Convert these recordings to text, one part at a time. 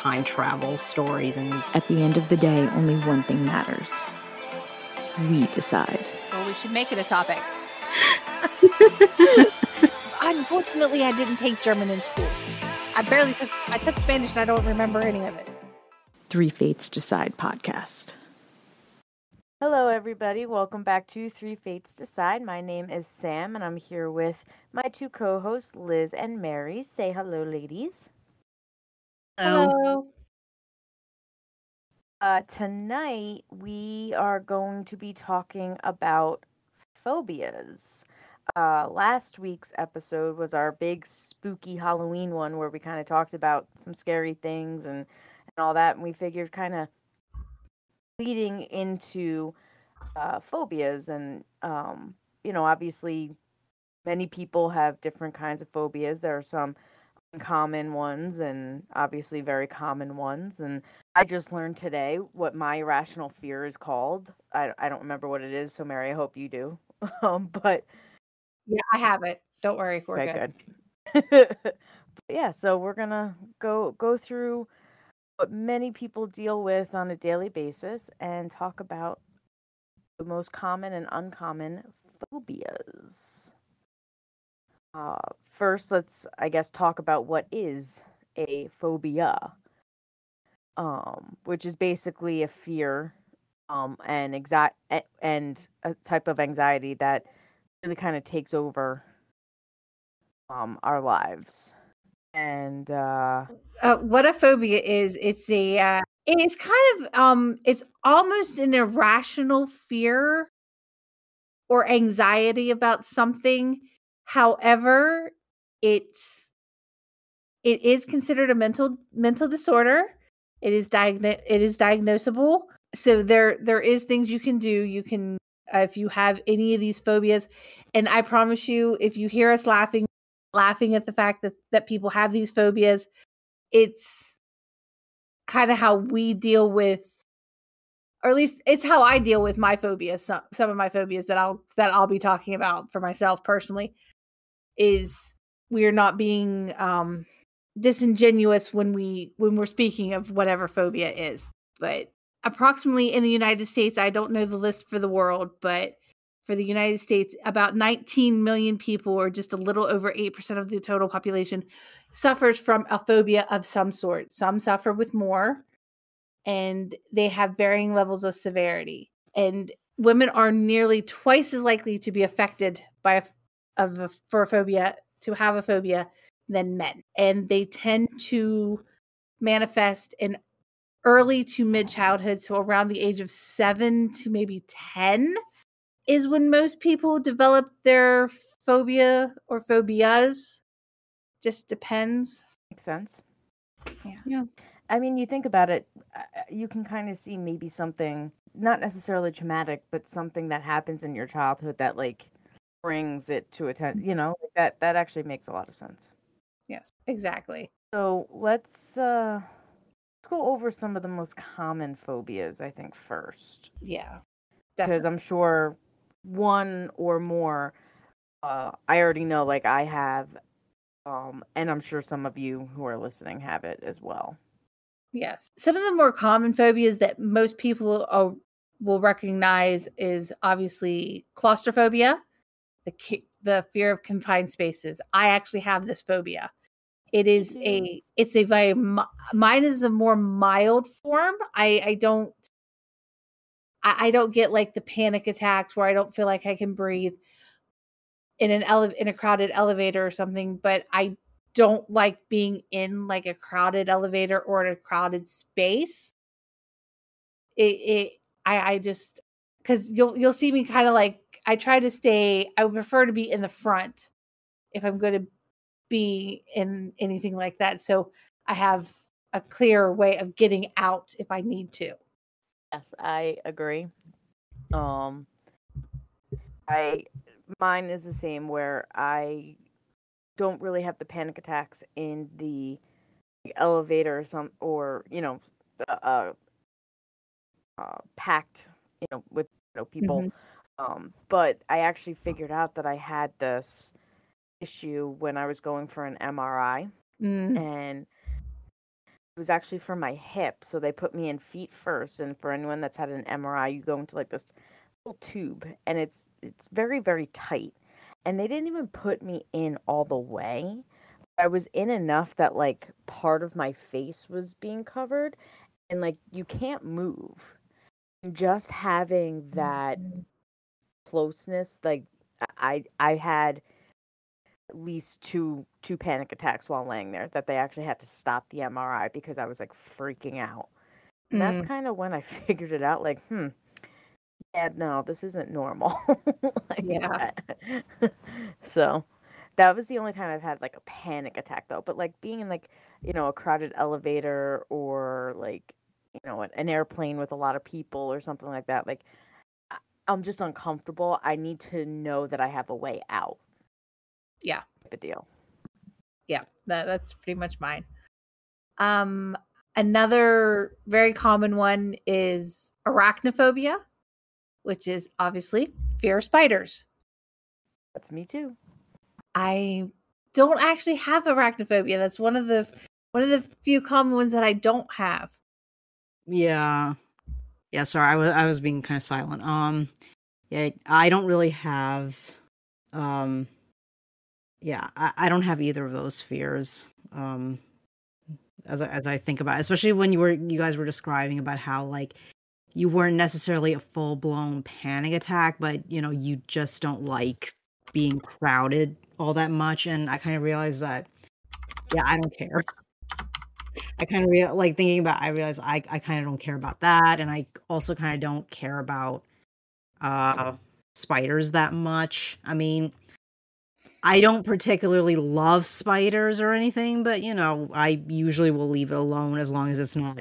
Time travel stories, and At the end of the day, only one thing matters. We decide. Well, we should make it a topic. Unfortunately, I didn't take German in school. I barely took. I took Spanish, and I don't remember any of it. Three Fates Decide podcast. Hello, everybody. Welcome back to Three Fates Decide. My name is Sam, and I'm here with my two co hosts, Liz and Mary. Say hello, ladies. Oh, Uh, tonight, we are going to be talking about phobias. Uh, last week's episode was our big spooky Halloween one where we kind of talked about some scary things and, and all that. And we figured kind of leading into uh, phobias. And, um, you know, obviously, many people have different kinds of phobias. There are some uncommon ones and obviously very common ones. And I just learned today what my irrational fear is called. I, I don't remember what it is. So, Mary, I hope you do. um, but Yeah, I have it. Don't worry, we're okay, good. good. But yeah, so we're gonna go go through what many people deal with on a daily basis and talk about the most common and uncommon phobias. Uh, first, let's I guess talk about what is a phobia, um, which is basically a fear, um, and exact and a type of anxiety that really kind of takes over um our lives. And uh uh, what a phobia is it's a uh, it's kind of um it's almost an irrational fear or anxiety about something however it's it is considered a mental mental disorder. It is diagno- it is diagnosable. So there there is things you can do. You can uh, if you have any of these phobias and i promise you if you hear us laughing laughing at the fact that that people have these phobias it's kind of how we deal with or at least it's how I deal with my phobias some, some of my phobias that I'll that I'll be talking about for myself personally is we're not being um disingenuous when we when we're speaking of whatever phobia is but approximately in the United States I don't know the list for the world but for the United States about 19 million people or just a little over 8% of the total population suffers from a phobia of some sort. Some suffer with more, and they have varying levels of severity. And women are nearly twice as likely to be affected by a, of a, for a phobia to have a phobia than men, and they tend to manifest in early to mid childhood, so around the age of seven to maybe ten is when most people develop their phobia or phobias. Just depends. makes sense Yeah. Yeah. i mean you think about it uh, you can kind of see maybe something not necessarily traumatic but something that happens in your childhood that like brings it to attention you know like that that actually makes a lot of sense Yes, exactly. so let's uh let's go over some of the most common phobias i think first Yeah. because i'm sure one or more uh i already know like i have um and i'm sure some of you who are listening have it as well Yes. Some of the more common phobias that most people are, will recognize is obviously claustrophobia, the the fear of confined spaces. I actually have this phobia. It is a it's a very mine is a more mild form. I I don't I, I don't get like the panic attacks where I don't feel like I can breathe in an ele- in a crowded elevator or something, but I don't like being in like a crowded elevator or in a crowded space. It, it I I just because you'll you'll see me kind of like I try to stay. I would prefer to be in the front if I'm going to be in anything like that. So I have a clear way of getting out if I need to. Yes, I agree. Um, I mine is the same where I don't really have the panic attacks in the elevator or some or you know uh, uh packed you know with you know people Mhm. um but I actually figured out that I had this issue when I was going for an MRI Mm. and it was actually for my hip. So they put me in feet first, and for anyone that's had an MRI, you go into like this little tube, and it's it's very very tight. And they didn't even put me in all the way. I was in enough that like part of my face was being covered, and like you can't move. Just having that closeness, like I I had at least two two panic attacks while laying there that they actually had to stop the MRI because I was like freaking out. And that's Mm. kind of when I figured it out like, hmm, yeah, no, this isn't normal. like Yeah. so that was the only time I've had like a panic attack though. But like being in like, you know, a crowded elevator or like, you know, an, an airplane with a lot of people or something like that, like I'm just uncomfortable. I need to know that I have a way out. Yeah. Type of deal. Yeah, that, that's pretty much mine. Um, another very common one is arachnophobia, which is obviously fear of spiders. That's me too. I don't actually have arachnophobia. That's one of the one of the few common ones that I don't have. Yeah. Yeah, sorry, I was I was being kind of silent. Um yeah, I don't really have um yeah, I, I don't have either of those fears. Um as I, as I think about it, especially when you were you guys were describing about how like you weren't necessarily a full-blown panic attack, but you know, you just don't like being crowded all that much and I kind of realized that yeah, I don't care. I kind of real like thinking about I realize I I kind of don't care about that and I also kind of don't care about uh spiders that much. I mean, I don't particularly love spiders or anything, but you know, I usually will leave it alone as long as it's not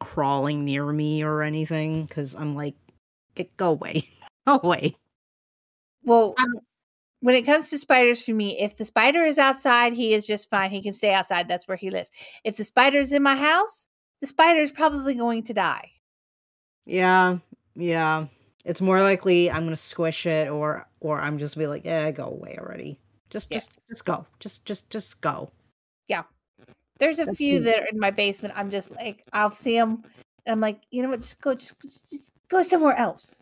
crawling near me or anything cuz I'm like get go away. Go away. Well, when it comes to spiders for me, if the spider is outside, he is just fine. He can stay outside. That's where he lives. If the spider is in my house, the spider is probably going to die. Yeah. Yeah. It's more likely I'm going to squish it or or I'm just be like, "Yeah, go away already." Just Yes. just just go. Just just just go. Yeah. There's a That's few me. that are in my basement. I'm just like, I'll see them, and I'm like, you know what? Just go, just, just go somewhere else.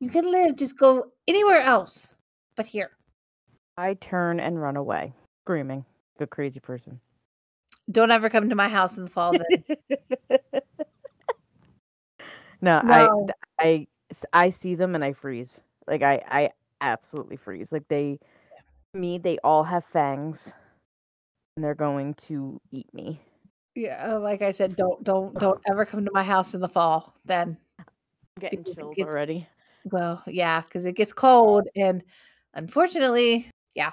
You can live. Just go anywhere else, but here. I turn and run away, screaming. Good crazy person. Don't ever come to my house in the fall. Then. no, No. I, I, I see them and I freeze. Like I, I absolutely freeze. Like they, me, they all have fangs, and they're going to eat me. yeah, uh, like I said, don't, don't, don't ever come to my house in the fall. Then, I'm getting Because chills gets- already. well, yeah, because it gets cold, and unfortunately, yeah,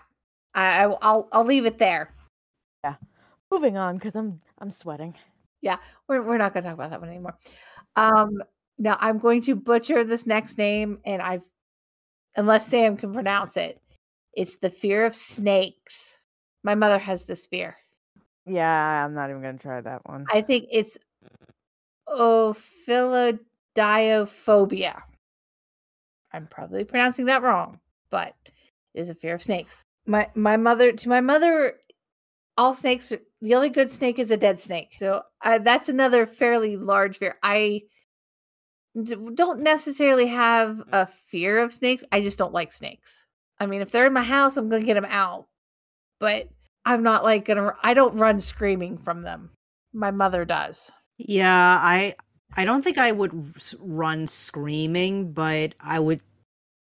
I, I I'll, I'll leave it there. Yeah, moving on, because I'm, I'm sweating. Yeah, we're, we're not going to talk about that one anymore. Um, now I'm going to butcher this next name, and I've, unless Sam can pronounce it, it's the fear of snakes. My mother has this fear. Yeah, I'm not even gonna try that one. I think it's ophidiophoobia. I'm probably pronouncing that wrong, but it is a fear of snakes. My my mother to my mother, all snakes. The only good snake is a dead snake. So I, that's another fairly large fear. I don't necessarily have a fear of snakes. I just don't like snakes. I mean, if they're in my house, I'm gonna get them out, but I'm not like gonna. I don't run screaming from them. My mother does. Yeah, I I don't think I would run screaming, but I would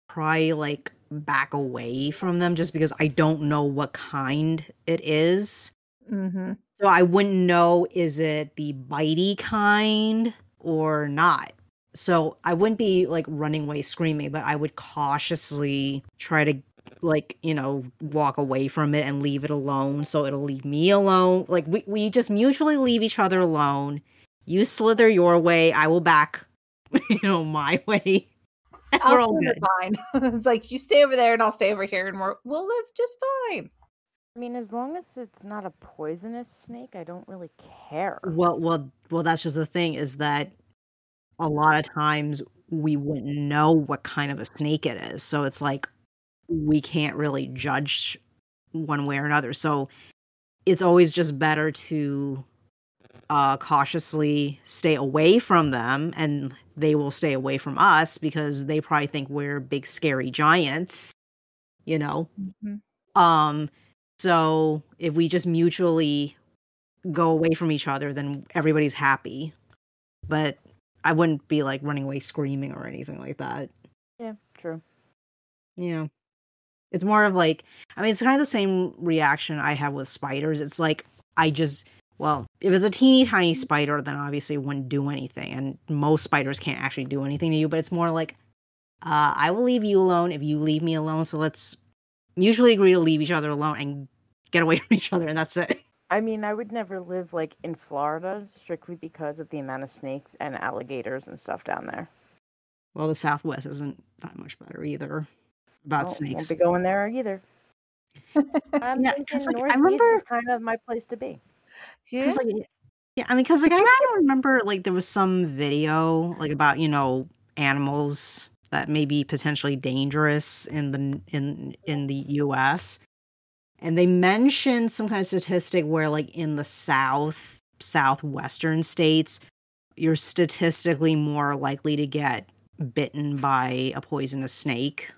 probably like back away from them just because I don't know what kind it is. Mm-hmm. So I wouldn't know is it the bitey kind or not. So I wouldn't be like running away screaming, but I would cautiously try to like, you know, walk away from it and leave it alone so it'll leave me alone. Like we, we just mutually leave each other alone. You slither your way, I will back you know, my way. And I'll we're all live good. fine. it's like you stay over there and I'll stay over here and we're, we'll live just fine. I mean, as long as it's not a poisonous snake, I don't really care. Well, well, well. That's just the thing is that a lot of times we wouldn't know what kind of a snake it is, so it's like we can't really judge one way or another. So it's always just better to uh, cautiously stay away from them, and they will stay away from us because they probably think we're big scary giants. You know. Mhm. Um. So if we just mutually go away from each other, then everybody's happy. But I wouldn't be like running away screaming or anything like that. Yeah, true. Yeah. It's more of like, I mean, it's kind of the same reaction I have with spiders. It's like, I just, well, if it's a teeny tiny spider, then obviously it wouldn't do anything. And most spiders can't actually do anything to you, but it's more like, uh, I will leave you alone if you leave me alone. So let's mutually agree to leave each other alone and get away from each other. And that's it. I mean, I would never live like in Florida strictly because of the amount of snakes and alligators and stuff down there. Well, the Southwest isn't that much better either about Well, snakes. Won't be going there either. I'm Yeah, thinking 'cause, like, I Northeast remember- is kind of my place to be. Yeah. Cause like, yeah, I mean, cause like I kind of remember like there was some video like about you know animals that may be potentially dangerous in the in in the U.S. and they mentioned some kind of statistic where like in the South southwestern states you're statistically more likely to get bitten by a poisonous snake.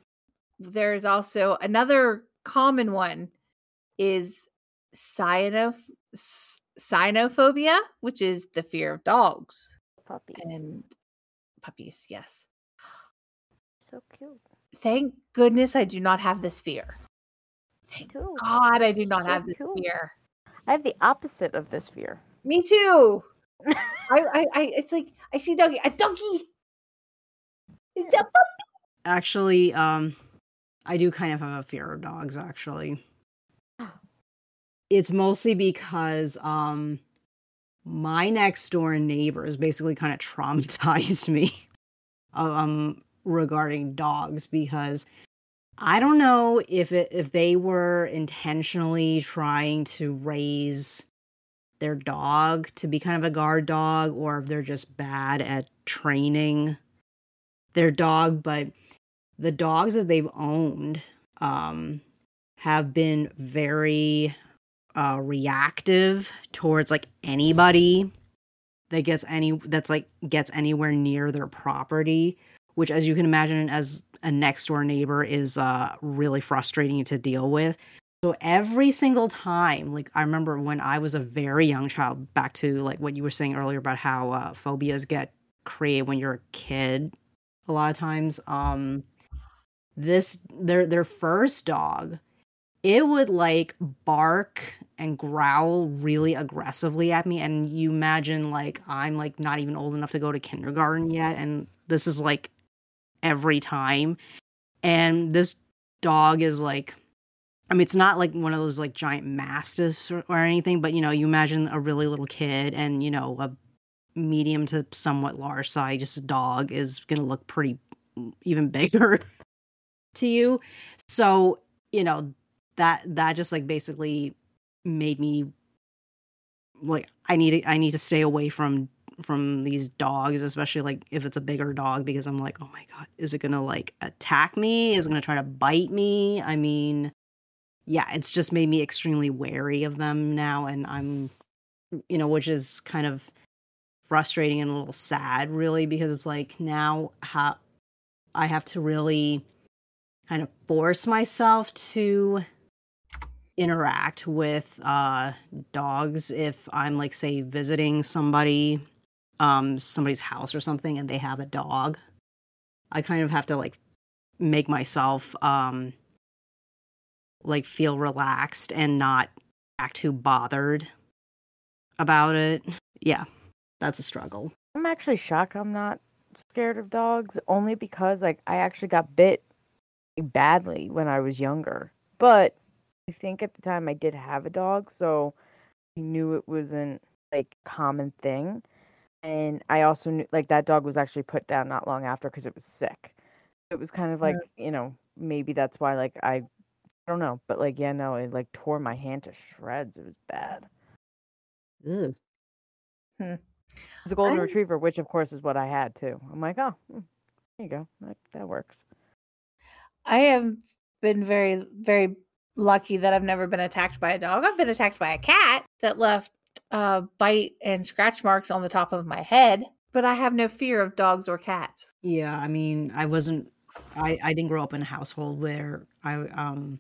There's also another common one is cyanoph- s- cyanophobia, which is the fear of dogs Puppies. and puppies. Yes. so cute. Thank goodness I do not have this fear. Thank Too. God I do not So have this cute. fear. I have the opposite of this fear. Me too. I, I, I, it's like I see doggy, a doggy. It's a puppy. Actually, um, I do kind of have a fear of dogs. Actually, it's mostly because um, my next door neighbors basically kind of traumatized me, um, regarding dogs because I don't know if it if they were intentionally trying to raise their dog to be kind of a guard dog or if they're just bad at training their dog but the dogs that they've owned um have been very uh reactive towards like anybody that gets any that's like gets anywhere near their property which as you can imagine as a next door neighbor is uh really frustrating to deal with. So every single time like i remember when i was a very young child back to like what you were saying earlier about how uh, phobias get created when you're a kid a lot of times um this their their first dog it would like bark and growl really aggressively at me and you imagine like i'm like not even old enough to go to kindergarten yet and this is like every time. And this dog is like i mean it's not like one of those like giant mastiffs or, or anything but you know you imagine a really little kid and you know a medium to somewhat large size just dog is going to look pretty mm, even bigger to you. So you know that that just like basically made me like i need to i need to stay away from from these dogs especially like if it's a bigger dog because i'm like oh my god is it gonna like attack me? Is it gonna try to bite me? I mean yeah it's just made me extremely wary of them now and i'm you know which is kind of frustrating and a little sad really because it's like now how i have to really kind of force myself to interact with uh dogs if i'm like say visiting somebody um somebody's house or something and they have a dog. I kind of have to like make myself um like feel relaxed and not act too bothered about it. Yeah that's a struggle. I'm actually shocked I'm not scared of dogs only because like I actually got bit badly when I was younger. But I think at the time I did have a dog, so I knew it wasn't like common thing. And I also knew like that dog was actually put down not long after because it was sick. It was kind of like, you know, maybe that's why like I I don't know, but like yeah, no, it like tore my hand to shreds. It was bad. Ugh. It was a golden I- retriever, which of course is what I had too. I'm like, oh, hmm, there you go. That, that works. I have been very, very lucky that I've never been attacked by a dog. I've been attacked by a cat that left uh, bite and scratch marks on the top of my head, but I have no fear of dogs or cats. Yeah, I mean, I wasn't I I didn't grow up in a household where I um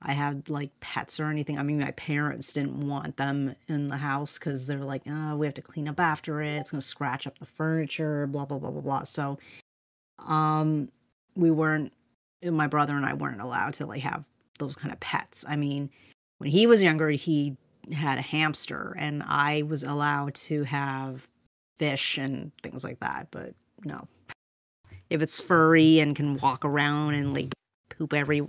I had like pets or anything. I mean, my parents didn't want them in the house cuz they're like, "Oh, we have to clean up after it. It's going to scratch up the furniture, blah blah blah blah blah." So um we weren't my brother and I weren't allowed to like have those kind of pets. I mean, when he was younger, he had a hamster and I was allowed to have fish and things like that, but no. If it's furry and can walk around and like poop every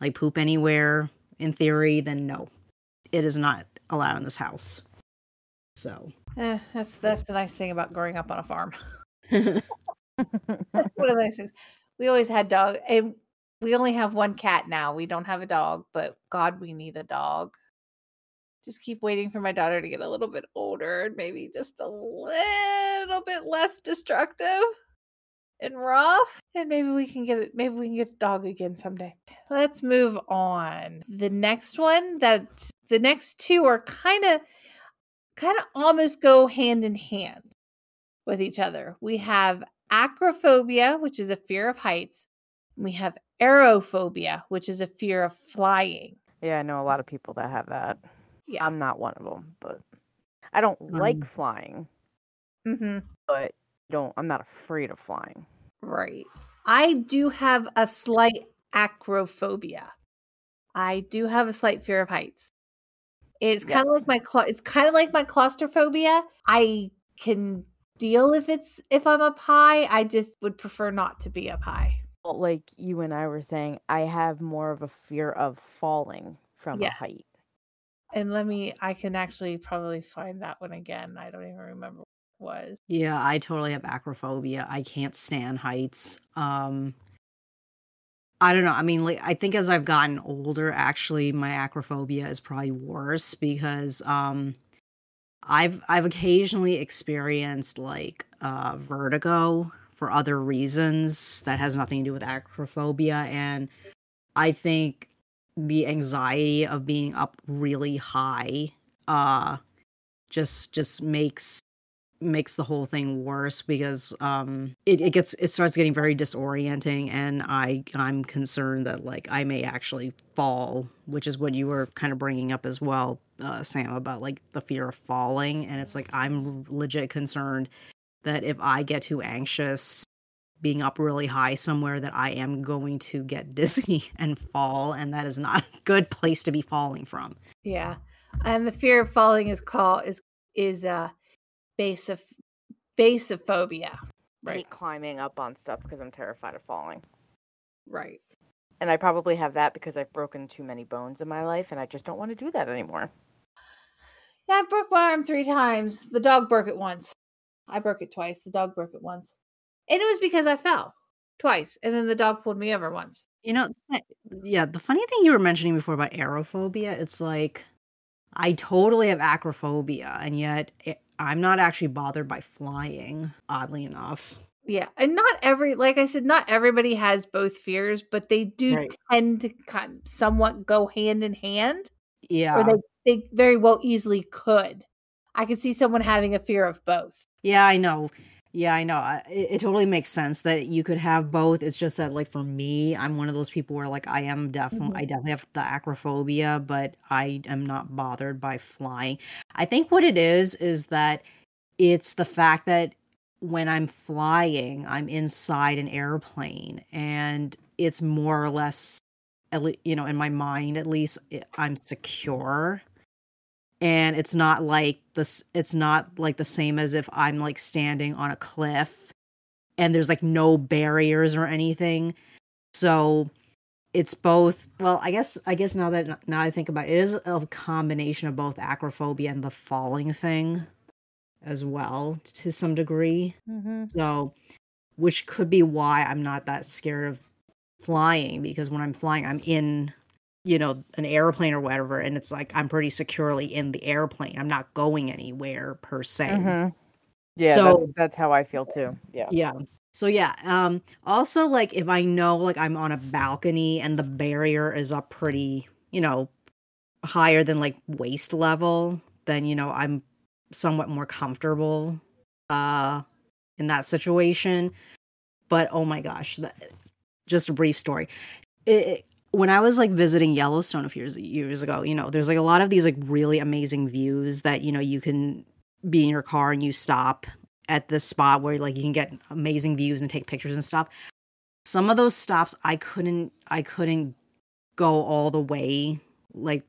like poop anywhere in theory, then no. It is not allowed in this house. So, Eh, that's that's the nice thing about growing up on a farm. That's one of those things. We always had dogs, and we only have one cat now. We don't have a dog, but God, we need a dog. Just keep waiting for my daughter to get a little bit older and maybe just a little bit less destructive and rough, and maybe we can get it. Maybe we can get a dog again someday. Let's move on. The next one that the next two are kind of, kind of almost go hand in hand with each other. We have acrophobia, which is a fear of heights. We have aerophobia, which is a fear of flying. Yeah, I know a lot of people that have that. Yeah. I'm not one of them, but I don't like Um, flying, Mm-hmm. but don't I'm not afraid of flying. Right. I do have a slight acrophobia. I do have a slight fear of heights. It's kind of like my cla- it's kind of like my claustrophobia. I can deal if it's if I'm up high. I just would prefer not to be up high. Well, like you and I were saying, I have more of a fear of falling from Yes. a height. And let me I can actually probably find that one again. I don't even remember what it was. yeah, I totally have acrophobia. I can't stand heights. Um I don't know. I mean, like I think as I've gotten older, actually my acrophobia is probably worse because um I've I've occasionally experienced like uh vertigo for other reasons that has nothing to do with acrophobia. And I think the anxiety of being up really high uh just just makes makes the whole thing worse because um it, it gets it starts getting very disorienting. And i i'm concerned that like i may actually fall which is what you were kind of bringing up as well uh sam about like the fear of falling. And it's like i'm legit concerned that if i get too anxious being up really high somewhere that i am going to get dizzy and fall and that is not a good place to be falling from Yeah. And the fear of falling is called is is uh base of basophobia. I Right. hate climbing up on stuff because I'm terrified of falling. Right. And I probably have that because I've broken too many bones in my life and I just don't want to do that anymore. Yeah, I've broke my arm three times. The dog broke it once. I broke it twice. The dog broke it once. And it was because I fell twice. And then the dog pulled me over once. You know, yeah, the funny thing you were mentioning before about aerophobia, it's like I totally have acrophobia, and yet it, I'm not actually bothered by flying, oddly enough. Yeah. And not every like I said, not everybody has both fears, but they do Right. tend to kind of somewhat go hand in hand. Yeah. Or they, they very well easily could. I could see someone having a fear of both. Yeah, I know. Yeah, I know. It, it totally makes sense that you could have both. It's just that, like, for me, I'm one of those people where, like, I am definitely, mm-hmm. I definitely have the acrophobia, but I am not bothered by flying. I think what it is is that it's the fact that when I'm flying, I'm inside an airplane, and it's more or less, you know, in my mind, at least, I'm secure and it's not like this it's not like the same as if i'm like standing on a cliff and there's like no barriers or anything so it's both well i guess i guess now that now i think about it, it is a combination of both acrophobia and the falling thing as well to some degree. Mm-hmm. So, which could be why I'm not that scared of flying because when I'm flying, I'm in, you know, an airplane or whatever, and it's like I'm pretty securely in the airplane. I'm not going anywhere per se. Mm-hmm. Yeah, So- that's that's how I feel too. Yeah. Yeah. So yeah, um also like if I know like I'm on a balcony and the barrier is up pretty, you know, higher than like waist level, then you know, I'm somewhat more comfortable uh in that situation. But oh my gosh, that, just a brief story. It, when I was like visiting Yellowstone a few years, years ago, you know, there's like a lot of these like really amazing views that you know you can be in your car and you stop at this spot where like you can get amazing views and take pictures and stuff. Some of those stops I couldn't I couldn't go all the way like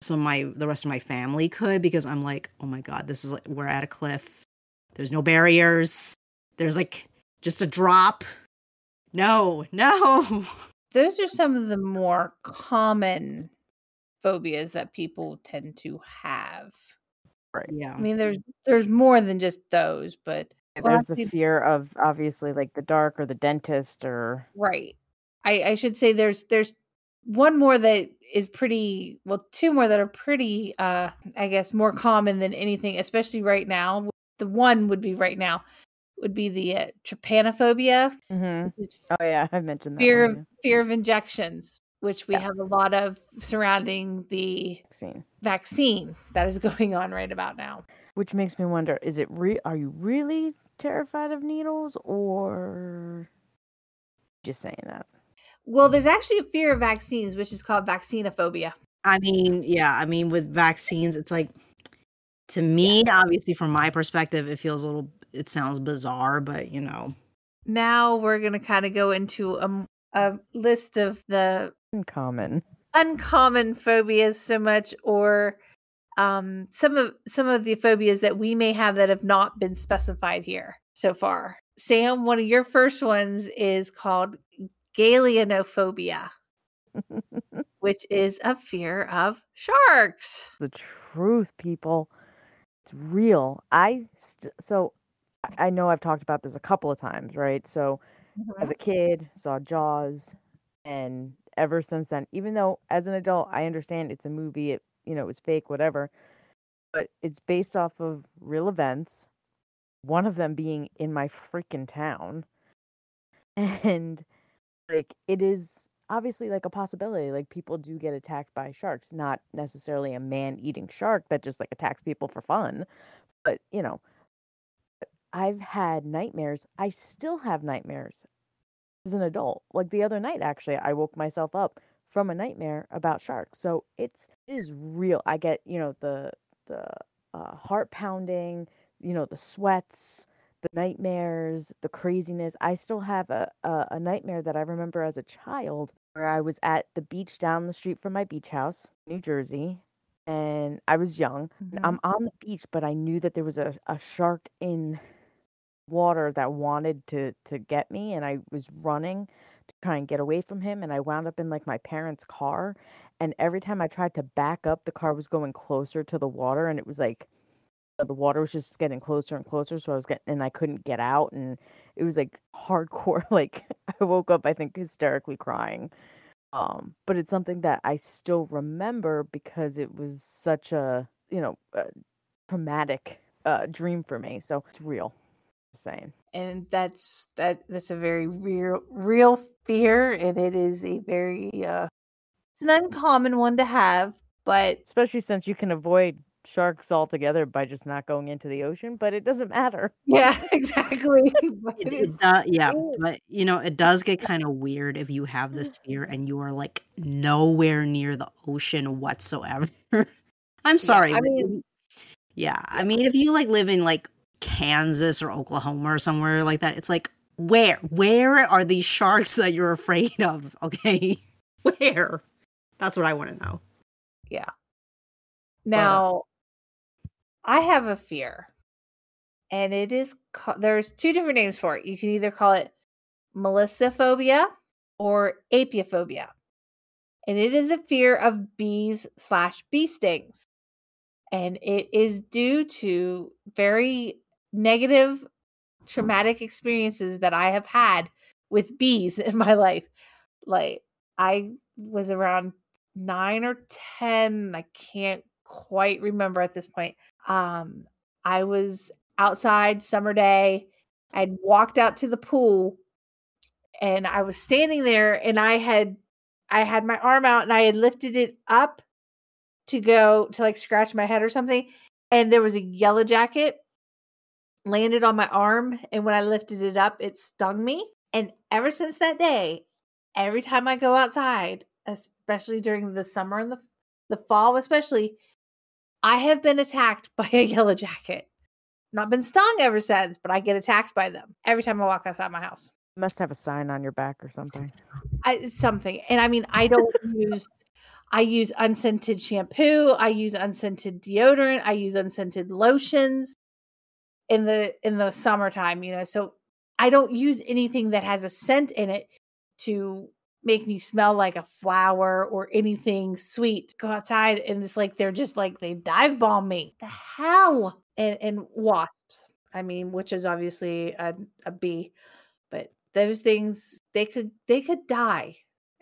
some of my the rest of my family could because I'm like, oh my god, this is like we're at a cliff. There's no barriers. There's like just a drop. No, no. Those are some of the more common phobias that people tend to have. Right. Yeah. I mean, there's there's more than just those, but There's a Honestly- fear of obviously like the dark or the dentist or right. I I should say there's there's one more that is pretty well, two more that are pretty uh I guess more common than anything, especially right now. The one would be right now would be the uh, trypanophobia, hmm Oh yeah, I've mentioned that fear one, of fear of injections, which we Yeah. have a lot of surrounding the vaccine. vaccine that is going on right about now. Which makes me wonder: Is it re? Are you really terrified of needles, or just saying that? Well, there's actually a fear of vaccines, which is called vaccinophobia. I mean, yeah, I mean with vaccines it's like to me obviously from my perspective it feels a little it sounds bizarre, but you know, Now we're going to kind of go into a, a list of the Uncommon. uncommon phobias so much or um some of some of the phobias that we may have that have not been specified here so far. Sam, one of your first ones is called galeanophobia, which is a fear of sharks. the truth, people. It's real. I st- so I- know I've talked about this a couple of times, right? So as mm-hmm. a kid, saw Jaws, and ever since then, even though as an adult I understand it's a movie, it you know it was fake, whatever, but it's based off of real events. One of them being in my freaking town, and like it is obviously like a possibility. Like people do get attacked by sharks, not necessarily a man-eating shark that just like attacks people for fun, but you know, I've had nightmares. I still have nightmares as an adult. Like the other night, actually, I woke myself up from a nightmare about sharks. So it's it is real. I get you know the the uh, heart pounding, you know the sweats, the nightmares, the craziness. I still have a, a a nightmare that I remember as a child where I was at the beach down the street from my beach house, New Jersey, and I was young. and I'm on the beach, but I knew that there was a, a shark in water that wanted to to get me and I was running to try and get away from him and I wound up in like my parents' car and every time I tried to back up the car was going closer to the water and it was like uh, the water was just getting closer and closer so I was getting and I couldn't get out and it was like hardcore like I woke up I think hysterically crying. Um but it's something that I still remember because it was such a you know uh, traumatic uh dream for me so it's real just saying and that's that that's a very real real fear and it is a very uh it's an uncommon one to have but especially since you can avoid sharks altogether by just not going into the ocean but it doesn't matter yeah exactly it, it does, yeah, but you know, it does get kind of weird if you have this fear and you are like nowhere near the ocean whatsoever. I'm sorry. I mean- yeah, I mean, if you like live in like Kansas or Oklahoma or somewhere like that, it's like where, where are these sharks that you're afraid of? Okay, where? That's what I want to know. Yeah. Now i have a fear and it is ca- there's two different names for it you can either call it melissophobia or apiophobia and it is a fear of bees slash bee stings and it is due to very negative traumatic experiences that I have had with bees in my life. Like I was around 9 or 10, I can't quite remember at this point. Um I was outside summer day. I'd walked out to the pool and I was standing there and I had I had my arm out and I had lifted it up to go to like scratch my head or something and there was a yellow jacket landed on my arm and when I lifted it up it stung me and ever since that day every time I go outside especially during the summer and the the fall especially I have been attacked by a yellow jacket not been stung ever since but I get attacked by them every time I walk outside my house You must have a sign on your back or something. I, something and I mean I don't use I use unscented shampoo. I use unscented deodorant. I use unscented lotions in the in the summertime, you know. So I don't use anything that has a scent in it to make me smell like a flower or anything sweet. Go outside and it's like they're just like they dive bomb me. The hell and and wasps. I mean, which is obviously a, a bee, but those things they could they could die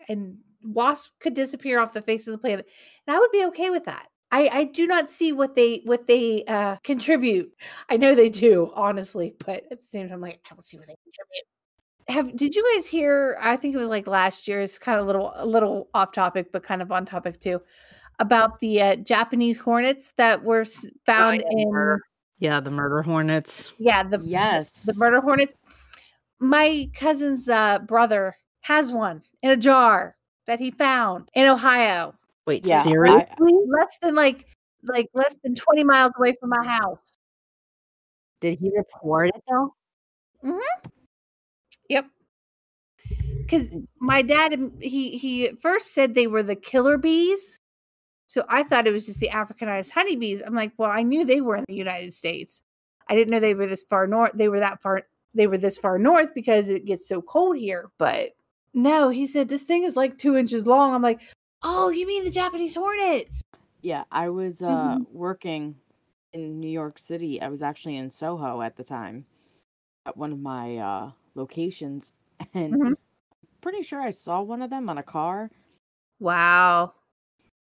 and wasps could disappear off the face of the planet and i would be okay with that i i do not see what they what they uh contribute i know they do honestly but at the same time like i don't see what they contribute have did you guys hear i think it was like last year it's kind of a little a little off topic but kind of on topic too about the uh, japanese hornets that were s- found yeah, in murder. Yeah, the murder hornets. yeah the Yes. the murder hornets. My cousin's uh, brother has one in a jar that he found in Ohio, Wait, Yeah, I- seriously? less than like like less than twenty miles away from my house. Did he report it though? Mhm. Yep. Because my dad, he he first said they were the killer bees, so I thought it was just the Africanized honeybees. I'm like, well, I knew they were in the United States. I didn't know they were this far north. They were that far. They were this far north because it gets so cold here. But no, he said this thing is like two inches long. I'm like, oh, you mean the Japanese hornets? Yeah, I was uh, Mhm. working in New York City. I was actually in Soho at the time at one of my uh, locations, and Mhm. pretty sure I saw one of them on a car, Wow.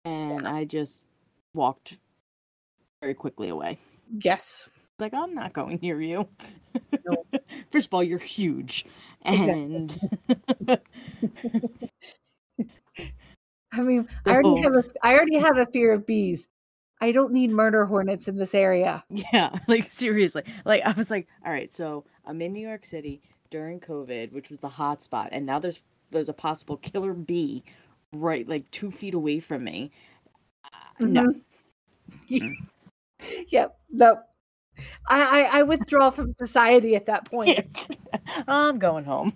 and I just walked very quickly away. Yes. Like I'm not going near you. No. First of all, you're huge, Exactly. I mean, I already have a I already have a fear of bees. I don't need murder hornets in this area. Yeah, like seriously. Like I was like, all right, so I'm in New York City during COVID, which was the hot spot, and now there's there's a possible killer bee right like two feet away from me. Uh, No, Mhm. yep. No. I, I I withdraw from society at that point. I'm going home,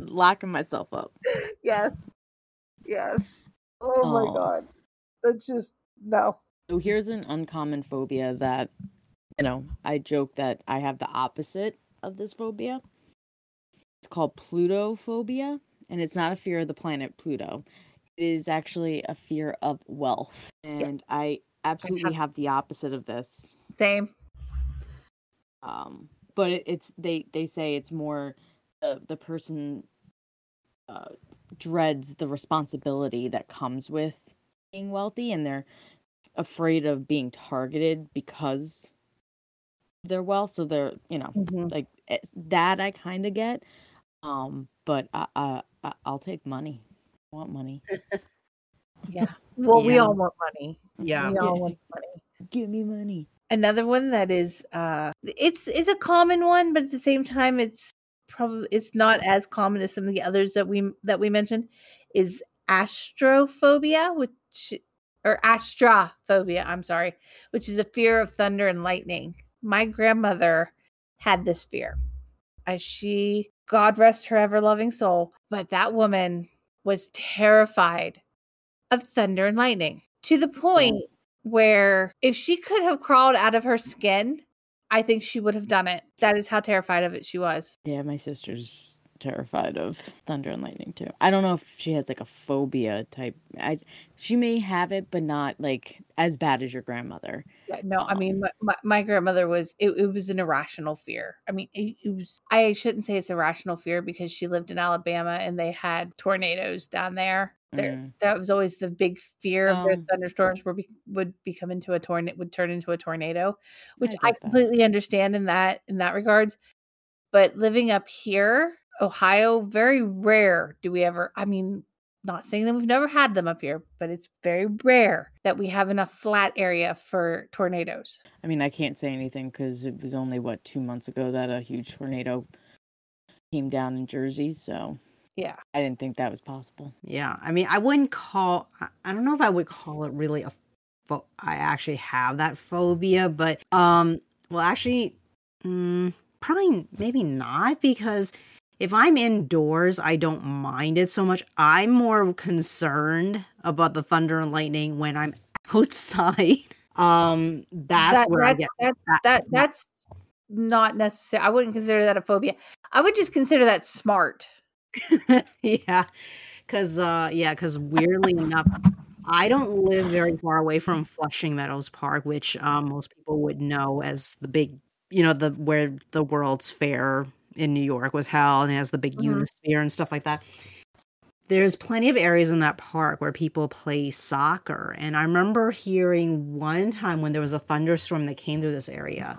locking myself up. Yes. Yes. Oh my god. That's just no. So here's an uncommon phobia that, you know, I joke that I have the opposite of this phobia. It's called Plutophobia, and it's not a fear of the planet Pluto. It is actually a fear of wealth. And I absolutely have the opposite of this. Same. Um, but it, it's they they say it's more the the person uh, dreads the responsibility that comes with being wealthy, and they're afraid of being targeted because their wealth. So they're you know Mhm. like it's, that I kind of get. Um, but I, I I'll take money. I want money. Yeah. Well, we all want money. Yeah. We all Yeah. want money. Give me money. Another one that is uh it's it's a common one, but at the same time it's probably it's not as common as some of the others that we that we mentioned is astrophobia, which or astraphobia, I'm sorry, which is a fear of thunder and lightning. My grandmother had this fear. As she God rest her ever loving soul, but that woman was terrified of thunder and lightning to the point where if she could have crawled out of her skin, I think she would have done it. That is how terrified of it she was. Yeah, my sister's terrified of thunder and lightning too. I don't know if she has like a phobia type. I she may have it, but not like as bad as your grandmother. Yeah, no, I Um, mean, my, my, my grandmother was, it, it was an irrational fear. I mean, it, it was, I shouldn't say it's an irrational fear because she lived in Alabama and they had tornadoes down there. There, Mm. that was always the big fear of their Um, thunderstorms were be, would become into a tornado, would turn into a tornado, which I, that. completely understand in that, in that regards. But living up here, Ohio, very rare do we ever, I mean, not saying that we've never had them up here, but it's very rare that we have enough flat area for tornadoes. I mean, I can't say anything because it was only what two months ago that a huge tornado came down in Jersey, so Yeah. I didn't think that was possible. Yeah, I mean, I wouldn't call. I- I don't know if I would call it really a. Pho- I actually have that phobia, but um, well, actually, mm, probably maybe not because if I'm indoors, I don't mind it so much. I'm more concerned about the thunder and lightning when I'm outside. Um, that's that, where I that, get that, that- that that's not necessary. I wouldn't consider that a phobia. I would just consider that smart. yeah because uh yeah because weirdly enough i don't live very far away from flushing meadows park which um, most people would know as the big you know the where the world's fair in new york was held and it has the big Mhm. unisphere and stuff like that there's plenty of areas in that park where people play soccer and i remember hearing one time when there was a thunderstorm that came through this area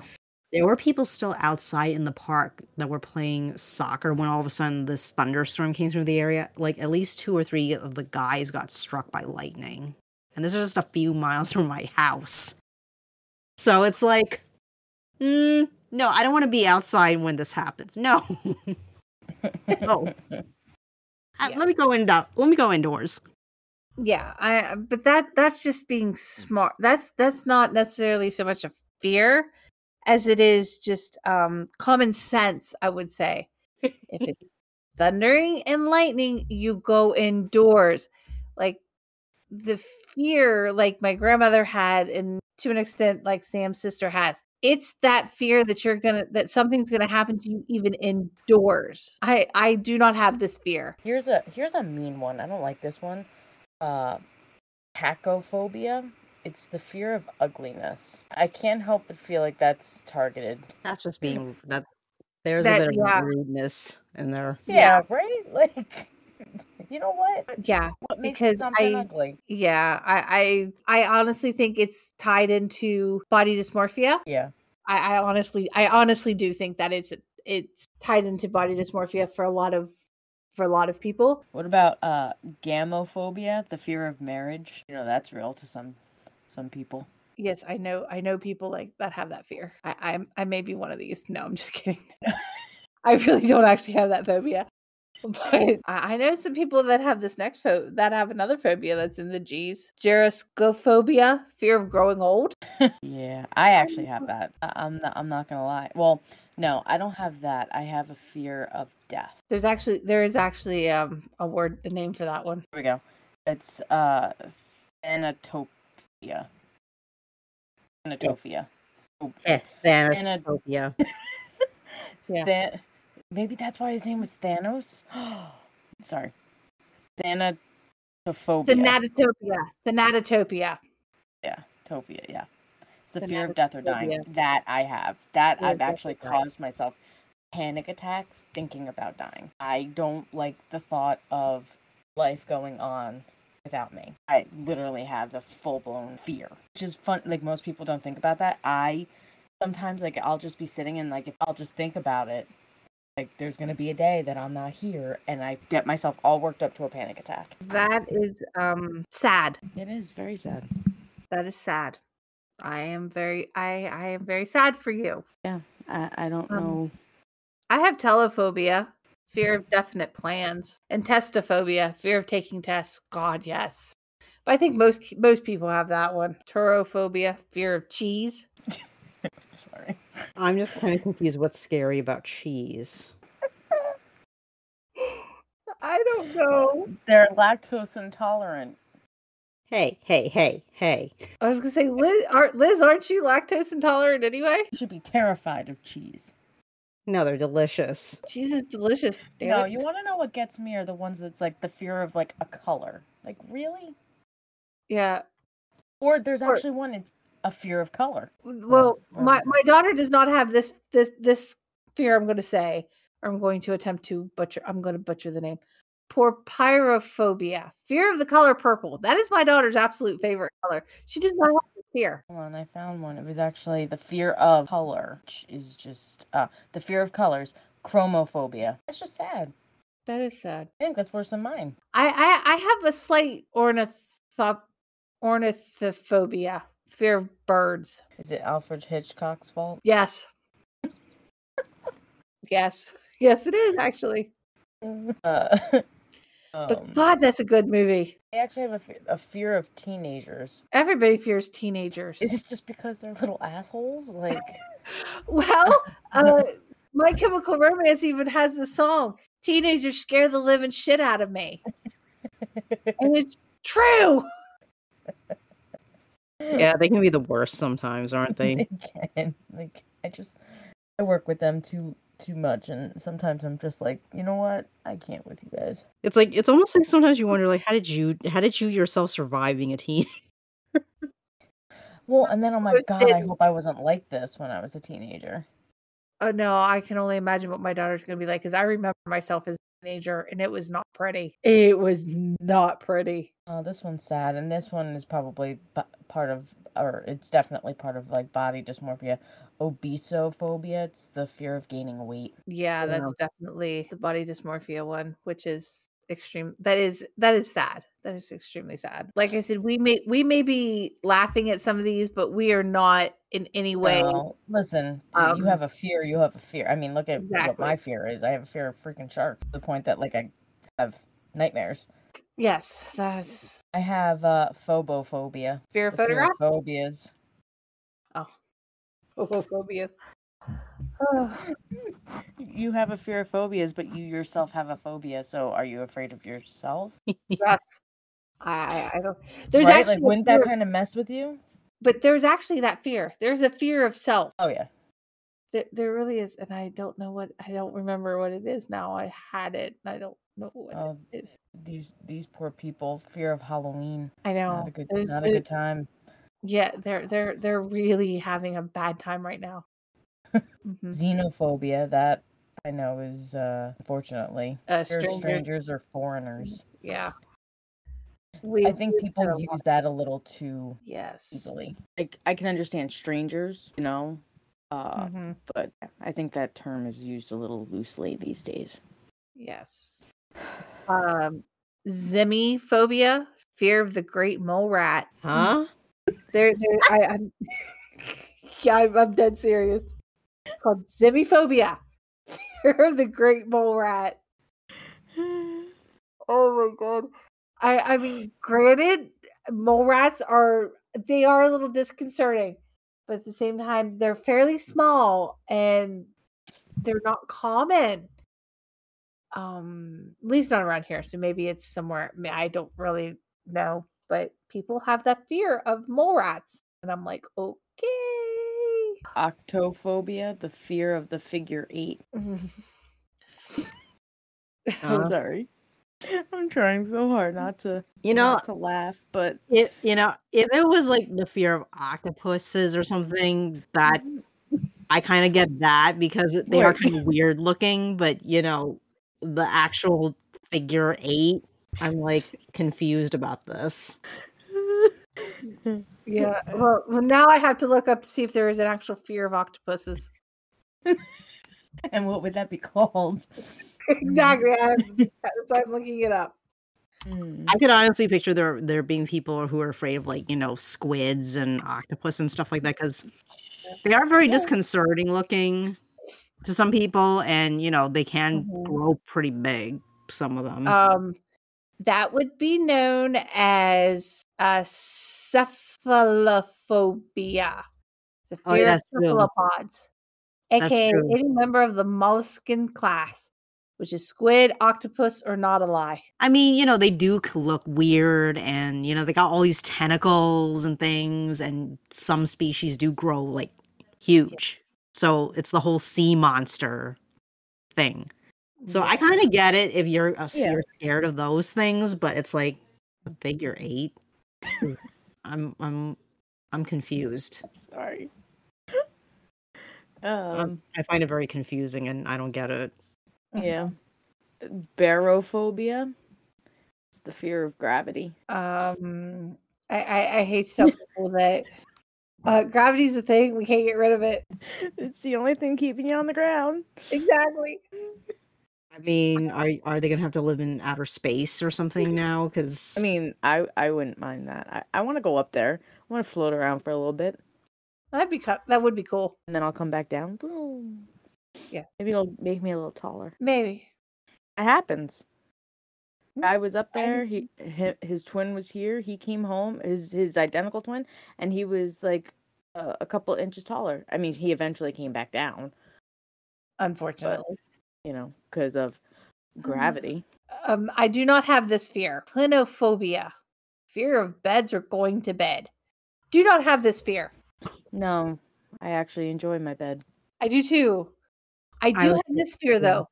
there were people still outside in the park that were playing soccer when all of a sudden this thunderstorm came through the area. Like at least two or three of the guys got struck by lightning. And this is just a few miles from my house. So it's like, mm, no, I don't want to be outside when this happens. No. no. Uh, Let me go in. Let me go indoors. Yeah, I but that that's just being smart. That's that's not necessarily so much a fear as it is just um common sense, I would say. if it's thundering and lightning, you go indoors. Like the fear like my grandmother had and to an extent like Sam's sister has. It's that fear that you're going to that something's going to happen to you even indoors. I I do not have this fear. Here's a here's a mean one. I don't like this one. Uh Pacophobia. It's the fear of ugliness. I can't help but feel like that's targeted. That's just being that. There's That- a bit of yeah. rudeness in there. Yeah, right? Like you know what? Yeah. What makes Because something I- ugly? Yeah, I, I I honestly think it's tied into body dysmorphia. Yeah. I, I honestly I honestly do think that it's it's tied into body dysmorphia for a lot of for a lot of people. What about uh gamophobia, the fear of marriage? You know, that's real to some some people. Yes, I know I know people like that have that fear. I I'm, I may be one of these. No, I'm just kidding. I really don't actually have that phobia. But I, know some people that have this next pho- that have another phobia that's in the G's. Gerascophobia, fear of growing old. Yeah, I actually have that. I'm not, I'm not gonna lie. Well, no, I don't have that. I have a fear of death. There's actually there is actually um a word a name for that one. Here we go. It's uh Thanatophobia. Thanatophobia. Eh, And a- Yeah. Than- maybe that's why his name was Thanos. Sorry. Thanatophobia. Thanatotopia. Thanatotopia. Yeah, Tophia, yeah. It's the The fear of death or dying. That I have. That I've actually caused myself panic attacks thinking about dying. I don't like the thought of life going on without me. I literally have a full blown fear. Which is fun like most people don't think about that. I sometimes like I'll just be sitting and like I'll just think about it. Like there's gonna be a day that I'm not here and I get myself all worked up to a panic attack. That is um sad. It is very sad. That is sad. I am very I I am very sad for you. I, I don't Um, know. I have telephobia, fear of definite plans, and testophobia, fear of taking tests. God, yes. But I think most most people have that one. Turophobia, fear of cheese. Sorry. I'm just kind of confused. What's scary about cheese? I don't know. They're lactose intolerant. Hey, hey, hey, hey. I was gonna say, Liz, are, Liz, aren't you lactose intolerant anyway? You should be terrified of cheese. No, they're delicious. Cheese is delicious. Damn No, it. you want to know what gets me are the ones that's like the fear of like a color. Like really? Yeah. Or there's Or- actually one. It's a fear of color. Well, or my my daughter does not have this this this fear. I'm going to say, or I'm going to attempt to butcher. I'm going to butcher the name. Porpyrophobia, fear of the color purple. That is my daughter's absolute favorite color. She does not have this fear. Hold on, I found one. It was actually the fear of color, which is just uh the fear of colors. Chromophobia. That's just sad. That is sad. I think that's worse than mine. I I, I have a slight ornithop ornithophobia, fear of birds. Is it Alfred Hitchcock's fault? Yes. yes. Yes, it is actually. Uh, But um, God, that's a good movie. I actually have a, fe- a fear of teenagers. Everybody fears teenagers. Is it just because they're little assholes? Like, Well, uh, My Chemical Romance even has the song "Teenagers Scare the Living Shit Out of Me," and it's true. Yeah, they can be the worst sometimes, aren't they? they can. Like, I just, I work with them too too much, and sometimes I'm just like, you know what? I can't with you guys. It's like it's almost like sometimes you wonder, like, how did you, how did you yourself survive being a teen? Well, and then I'm like, God, I hope I wasn't like this when I was a teenager. Oh no, I can only imagine what my daughter's going to be like because I remember myself as a teenager and it was not pretty. It was not pretty. Oh, this one's sad, and this one is probably b- part of, or it's definitely part of like body dysmorphia, obesophobia. It's the fear of gaining weight. Yeah, Yeah. that's definitely the body dysmorphia one, which is extreme. That is that is sad. That is extremely sad. Like I said, we may we may be laughing at some of these, but we are not in any way. No, listen, y- you um, have a fear. You have a fear. I mean, look at what my fear is. I have a fear of freaking sharks. The point that like I have nightmares. Yes, that's I have uh phobophobia. Fear of the fear of photograph? phobias. Oh, phobophobia. You have a fear of phobias, but you yourself have a phobia. So are you afraid of yourself? yes. I, I I don't. There's right? actually, Like, wouldn't that kind of mess with you? but there's actually that fear. There's a fear of self. Oh yeah. There, there really is, and I don't know what I don't remember what it is now. I had it, and I don't know what Oh, it is. These these poor people. Fear of Halloween. I know. Not a good. There's- Not a good time. Yeah, they're they're they're really having a bad time right now. Mhm. Xenophobia. That I know is uh unfortunately. Uh, strangers, strangers or foreigners. yeah. We, I think people use that a little too Yes. easily. Like I can understand strangers, you know, uh, Mhm, but I think that term is used a little loosely these days. Yes. Um, fear of the great mole rat. Huh? There, there. I, I'm. yeah, I'm, I'm dead serious. It's called Zimmy fear of the great mole rat. Oh my god. I I mean, granted, mole rats are they are a little disconcerting, but at the same time, they're fairly small and they're not common. Um, at least not around here. So maybe it's somewhere. I don't really know, but people have that fear of mole rats, and I'm like, okay. Octophobia, the fear of the figure eight. I'm sorry. I'm trying so hard not to You know, not to laugh, but it you know, if it was like the fear of octopuses or something, that I kind of get that because they are kind of weird looking, but you know, the actual figure eight, I'm like confused about this. Yeah. Well, well, now I have to look up to see if there is an actual fear of octopuses. and what would that be called? exactly. I have to do that, so I'm looking it up. Hmm. I could honestly picture there there being people who are afraid of like you know squids and octopus and stuff like that because they are very Yeah. disconcerting looking to some people, and you know they can Mhm. grow pretty big. Some of them. Um, that would be known as uh, cephalophobia. It's a Oh, fear that's of cephalopods, aka any member of the molluscan class, which is squid, octopus, or nautili. I mean, you know, they do look weird and, you know, they got all these tentacles and things, and some species do grow like huge. So it's the whole sea monster thing. So I kind of get it if you're uh, Yeah. you're scared of those things, but it's like a figure eight. I'm I'm I'm confused. Sorry. Um, Um, I find it very confusing, and I don't get it. yeah. Barophobia. It's the fear of gravity. Um, I, I, I hate to tell people that uh, gravity's a thing. We can't get rid of it. It's the only thing keeping you on the ground. Exactly. I mean, are are they gonna have to live in outer space or something now? Because I mean, I I wouldn't mind that. I, I want to go up there. I want to float around for a little bit, That'd be co- that would be cool. and then I'll come back down. Boom. Yeah. Maybe it'll make me a little taller. Maybe. It happens. I was up there. He hi- his twin was here. He came home. His his identical twin, and he was like a, a couple inches taller. I mean, he eventually came back down. Unfortunately. You know, because of gravity. Um, I do not have this fear. Clinophobia. Fear of beds or going to bed. Do not have this fear. No, I actually enjoy my bed. I do too. I do I have this fear too. though.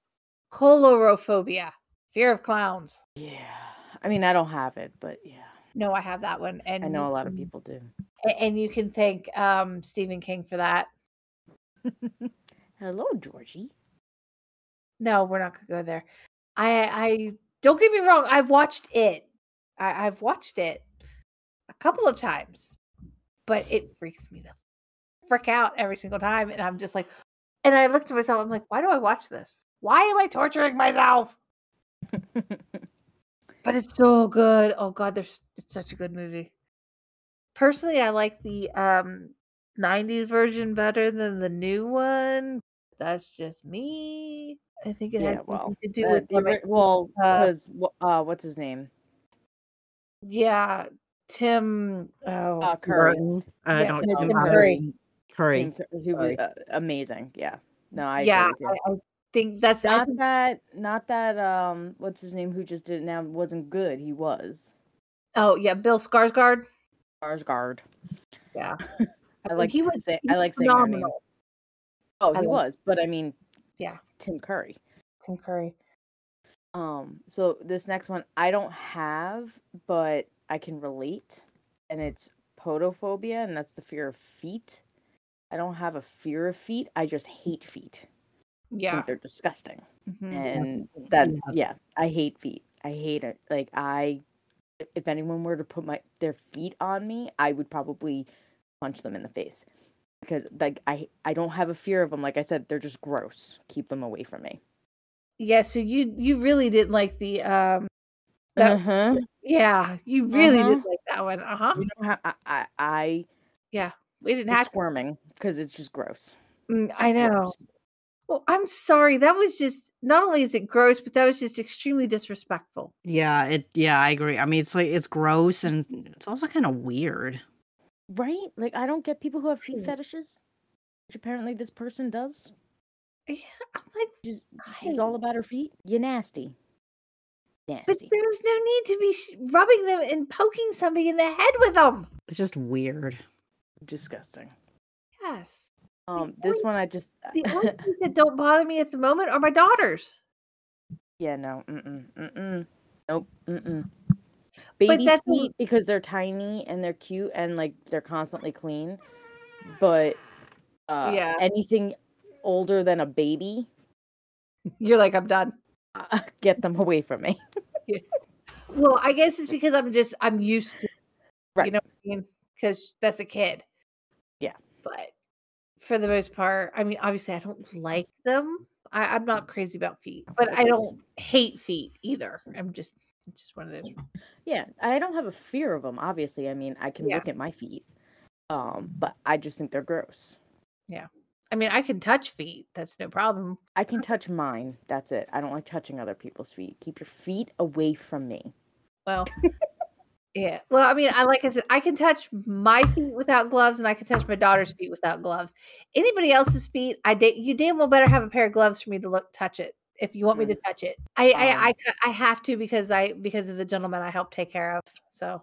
Coulrophobia. Fear of clowns. Yeah. I mean, I don't have it, but yeah, No, I have that one. And I know a lot of people do. And you can thank um, Stephen King for that. Hello, Georgie. No, we're not gonna go there. I I don't get me wrong. I've watched it. I, I've watched it a couple of times, but it freaks me the frick out every single time. And I'm just like, and I look to myself. I'm like, why do I watch this? Why am I torturing myself? But it's so good. Oh God, there's it's such a good movie. Personally, I like the um 90s version better than the new one. That's just me. I think it Yeah, has well, something to do Uh, with the, what well, uh, because uh, what's his name? yeah, Tim. Oh, Uh, Curry. Uh, Yeah, no, Tim um, Curry. Curry. Tim who was uh, amazing. Yeah. No, I yeah. I, I think that's I not think- that not that um what's his name who just did it now wasn't good he was oh yeah, Bill Skarsgård. Skarsgård Yeah, I like he was. say he I was like saying their name phenomenal. oh I he like- was but I mean Yeah. Tim Curry Tim Curry. um so this next one I don't have but I can relate and it's podophobia and that's the fear of feet I don't have a fear of feet I just hate feet I Yeah, think they're disgusting mhm. and that Yeah. yeah i hate feet i hate it like i if anyone were to put my their feet on me i would probably punch them in the face because like i i don't have a fear of them like i said they're just gross keep them away from me yeah. So you you really didn't like the um. That- uh-huh Yeah, you really Uh-huh. didn't like that one. Uh huh. you know how i i, Yeah, We didn't have. squirming because it's just gross Mm, I know. gross. Well, I'm sorry. That was just not only is it gross, but that was just extremely disrespectful. Yeah, it. Yeah, I agree. I mean, it's like it's gross and it's also kind of weird. right like i don't get people who have feet Hmm. fetishes which apparently this person does Yeah, I'm like, she's, she's I- all about her feet you nasty Nasty. but nasty there's no need to be sh- rubbing them and poking somebody in the head with them. It's just weird. disgusting Yes. Um, this one I just The only things that don't bother me at the moment are my daughters. yeah no mm mm mm nope mm But baby that's a- because they're tiny and they're cute and like they're constantly clean, but uh, Yeah. anything older than a baby, You're like, I'm done. uh, get them away from me. Well, I guess it's because I'm just I'm used to, Right. you know, what I mean, because that's a kid. Yeah. But for the most part, I mean, obviously, I don't like them. I, I'm not crazy about feet, but I don't hate feet either. I'm just it's just one of those. Yeah, I don't have a fear of them. Obviously, I mean I can Yeah. look at my feet, um, but I just think they're gross. Yeah, I mean, I can touch feet. That's no problem. I can touch mine. That's it. I don't like touching other people's feet. Keep your feet away from me. Well, yeah. Well, I mean, I like I said, I can touch my feet without gloves, and I can touch my daughter's feet without gloves. Anybody else's feet, I da- you damn well better have a pair of gloves for me to look touch it if you want me to touch it. I I, Um, I ca- I have to because I because of the gentleman I help take care of. So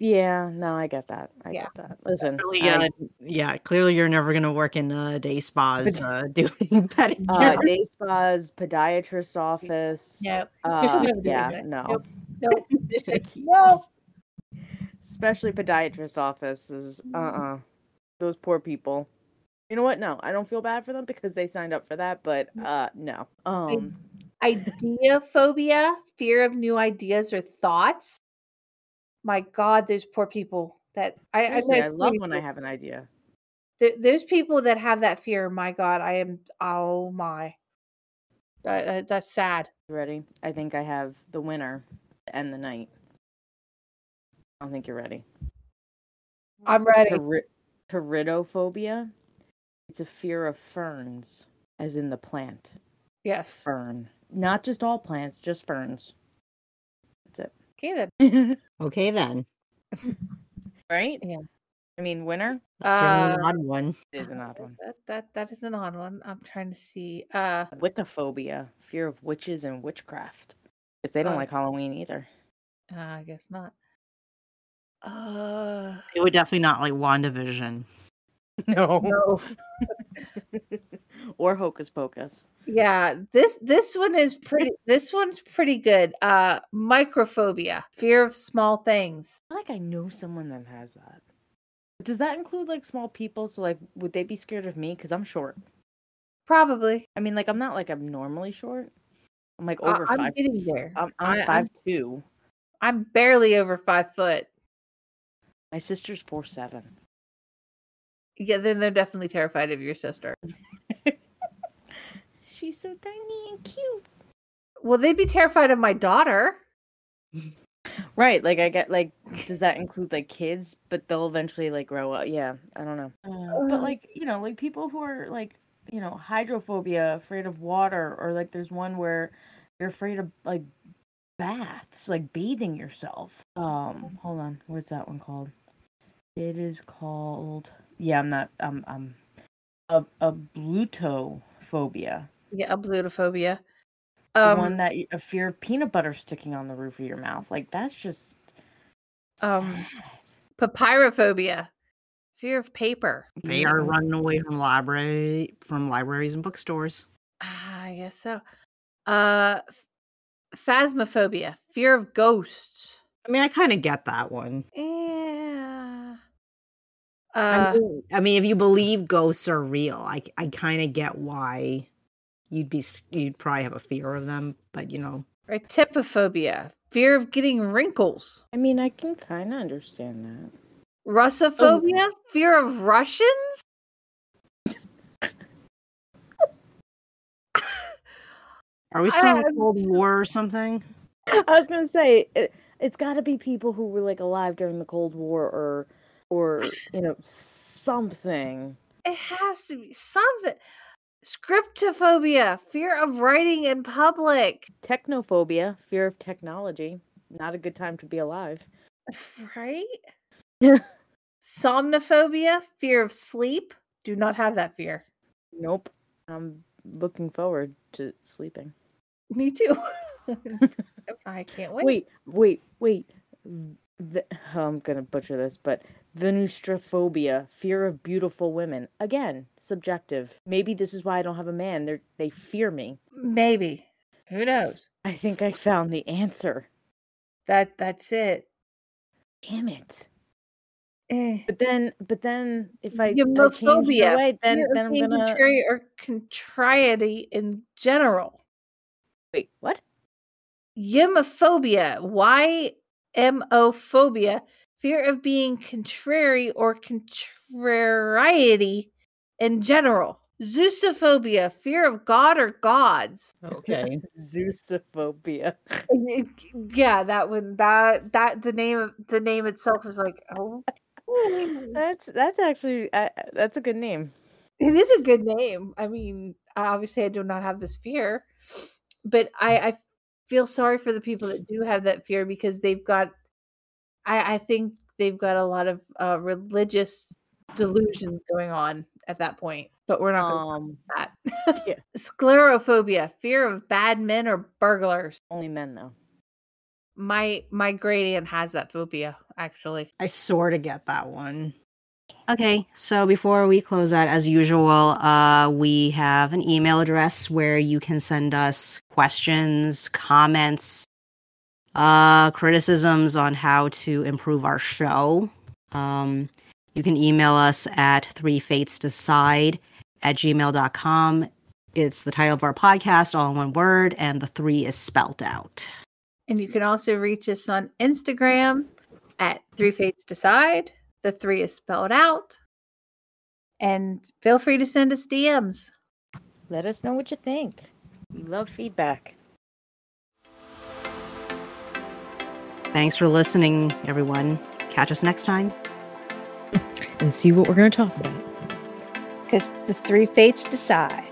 Yeah, no, I get that. I Yeah. get that. Listen, Clearly, I- uh, yeah, clearly you're never gonna work in uh, day spas uh, doing pedicure. uh, day spas, podiatrist office. Yep. Uh, Never yeah, no. Nope. Nope. no. Especially podiatrist offices. Uh uh Those poor people. You know what? No, I don't feel bad for them because they signed up for that, but uh no. Um Idea phobia, fear of new ideas or thoughts. My God, those poor people that I, I, I love when I have an idea. th- those people that have that fear. My God, I am. Oh my, that, that- that's sad. Ready? I think I have the winner to end the night. I don't think you're ready. I'm ready. Peri- Peridophobia. It's a fear of ferns, as in the plant. Yes. Fern. Not just all plants, just ferns. That's it. Okay then. Okay, then. right? Yeah. I mean, winner That's certainly an Uh, odd one. is an odd one. That that that is an odd one. I'm trying to see. Uh, Wiccaphobia, fear of witches and witchcraft. Because they don't Oh. like Halloween either. uh I guess not. Uh, It would definitely not like WandaVision. No. no. or Hocus Pocus. Yeah, this this one is pretty. this one's pretty good. Uh, microphobia, fear of small things. I feel like I know someone that has that. Does that include like small people? So like, would they be scared of me? Because I'm short. Probably. I mean, like I'm not like abnormally short. I'm like I- over I'm five. getting there. I'm, I- I'm I'm- five two. I'm barely over five foot. My sister's four seven. Yeah, then they're definitely terrified of your sister. She's so tiny and cute. Well, they'd be terrified of my daughter. Right, like I get like, does that include like kids? But they'll eventually like grow up. Yeah, I don't know. Uh, but like you know, like people who are like you know hydrophobia, afraid of water, or like there's one where you're afraid of like baths, like bathing yourself. Um, hold on, what's that one called? It is called. Yeah, I'm not. I'm. I'm. A a blutophobia. Yeah, ablutophobia. The Um, one that y- a fear of peanut butter sticking on the roof of your mouth. Like that's just. Um, sad. papyrophobia, fear of paper. They are running away from library from libraries and bookstores. Ah, I guess so. Uh, f- phasmophobia, fear of ghosts. I mean, I kind of get that one. Yeah. I, Uh, mean, I mean, if you believe ghosts are real, I I kind of get why you'd be you'd probably have a fear of them. But you know, right, typophobia, fear of getting wrinkles. I mean, I can kind of understand that. Russophobia, fear of Russians. Are we still in Cold War or something? I was gonna say it, it's got to be people who were like alive during the Cold War, or or you know something. It has to be something. Scriptophobia, fear of writing in public. Technophobia, fear of technology. Not a good time to be alive. Right? Yeah. Somnophobia, fear of sleep. Do not have that fear. Nope. I'm looking forward to sleeping. Me too. I can't wait. Wait, wait, wait. The, oh, I'm gonna butcher this, but Venustrophobia, fear of beautiful women. Again, subjective. Maybe this is why I don't have a man. They they fear me. Maybe. Who knows? I think I found the answer. That that's it. Damn it. Eh. But then, but then, if I, I my Yomophobia, way, then then I'm gonna contrary or contrariety in general. wait. What? Yemophobia. Y M O phobia. Fear of being contrary or contrariety in general. Zeusophobia. Fear of God or gods. Okay. Zeusophobia. yeah, that one. That that the name of the name itself is like oh. That's that's actually uh, that's a good name. It is a good name. I mean, obviously, I do not have this fear, but I, I feel sorry for the people that do have that fear because they've got. I, I think they've got a lot of uh, religious delusions going on at that point. But we're not going Um, to that. yeah. Sclerophobia, fear of bad men or burglars. only men though. My my great aunt has that phobia. Actually. I sort of get that one. Okay, so before we close out, as usual, uh, we have an email address where you can send us questions, comments, uh, criticisms on how to improve our show. Um, you can email us at three fates decide at gmail.com. It's the title of our podcast, all in one word, and the three is spelt out. And you can also reach us on Instagram at Three Fates Decide. The three is spelled out. And feel free to send us DMs. Let us know what you think. We love feedback. Thanks for listening, everyone. Catch us next time. And see what we're going to talk about. Because the three fates decide.